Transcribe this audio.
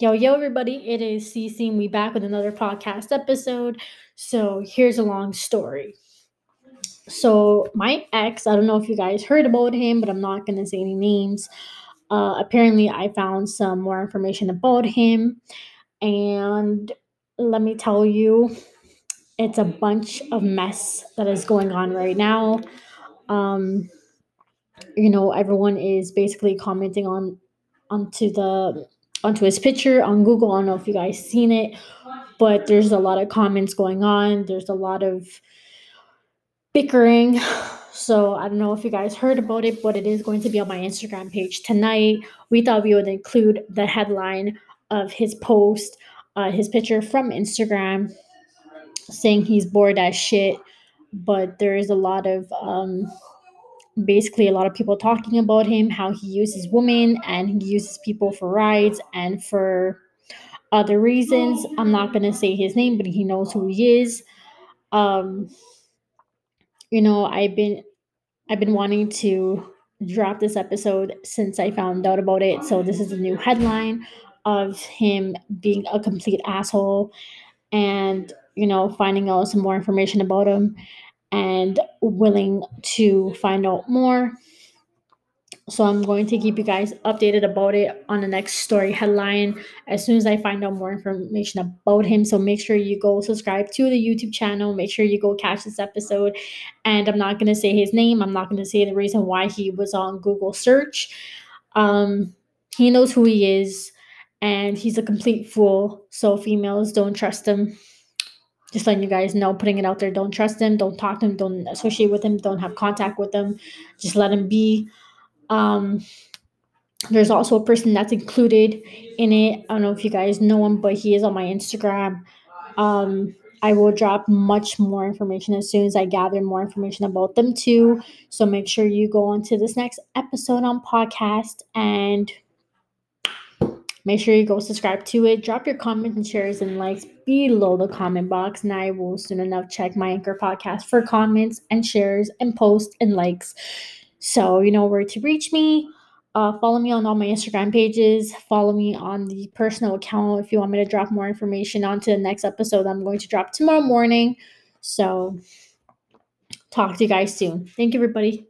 Yo, yo, everybody, it is Cici, and we back with another podcast episode. So, here's a long story. So, my ex, I don't know if you guys heard about him, but I'm not going to say any names. Uh, apparently, I found some more information about him, and let me tell you, it's a bunch of mess that is going on right now. Um, you know, everyone is basically commenting on onto the onto his picture on Google. I don't know if you guys seen it, but there's a lot of comments going on. There's a lot of bickering. So I don't know if you guys heard about it, but it is going to be on my Instagram page tonight. We thought we would include the headline of his post, uh, his picture from Instagram, saying he's bored as shit. But there is a lot of um, basically a lot of people talking about him, how he uses women and he uses people for rides and for other reasons. I'm not gonna say his name, but he knows who he is. Um, you know, I've been I've been wanting to drop this episode since I found out about it. So this is a new headline of him being a complete asshole and you know finding out some more information about him and willing to find out more. So I'm going to keep you guys updated about it on the next story headline as soon as I find out more information about him. So make sure you go subscribe to the YouTube channel. Make sure you go catch this episode. And I'm not going to say his name. I'm not going to say the reason why he was on Google search. Um, he knows who he is and he's a complete fool. So females don't trust him just letting you guys know, putting it out there. Don't trust him. Don't talk to him. Don't associate with him. Don't have contact with him. Just let him be. Um, there's also a person that's included in it. I don't know if you guys know him, but he is on my Instagram. Um, I will drop much more information as soon as I gather more information about them too. So make sure you go on to this next episode on podcast and Make sure you go subscribe to it. Drop your comments and shares and likes below the comment box, and I will soon enough check my Anchor podcast for comments and shares and posts and likes. So you know where to reach me. Uh, follow me on all my Instagram pages. Follow me on the personal account if you want me to drop more information onto the next episode I'm going to drop tomorrow morning. So talk to you guys soon. Thank you, everybody.